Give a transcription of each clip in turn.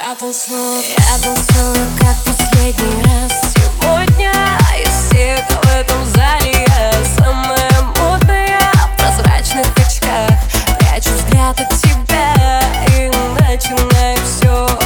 Я танцую, я танцую, как последний раз Сегодня из всех в этом зале самая модная В прозрачных очках. Прячу взгляд от тебя И начинаю все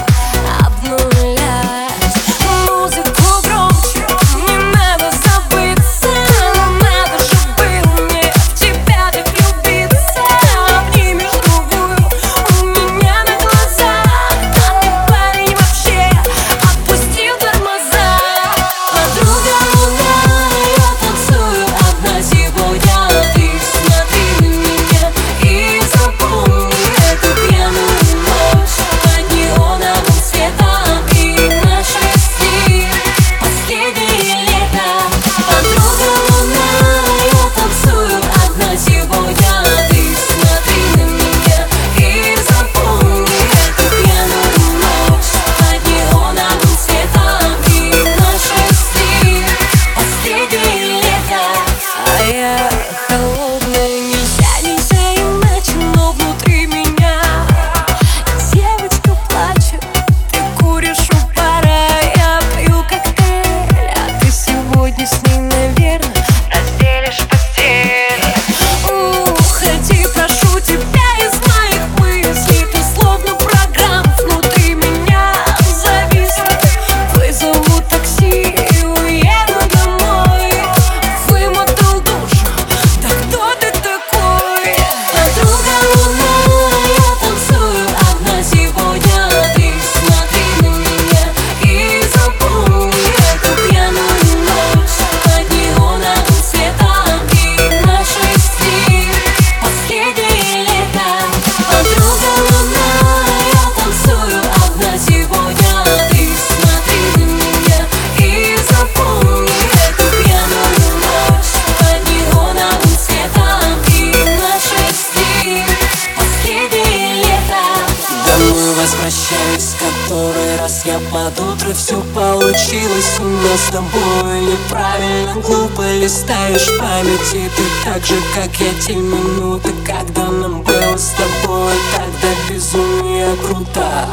возвращаюсь Который раз я под утро все получилось У нас с тобой. Неправильно глупо Листаешь памяти ты так же, как я Те минуты, когда нам было с тобой. Тогда безумие круто.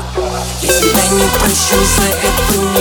Я тебя не прощу за эту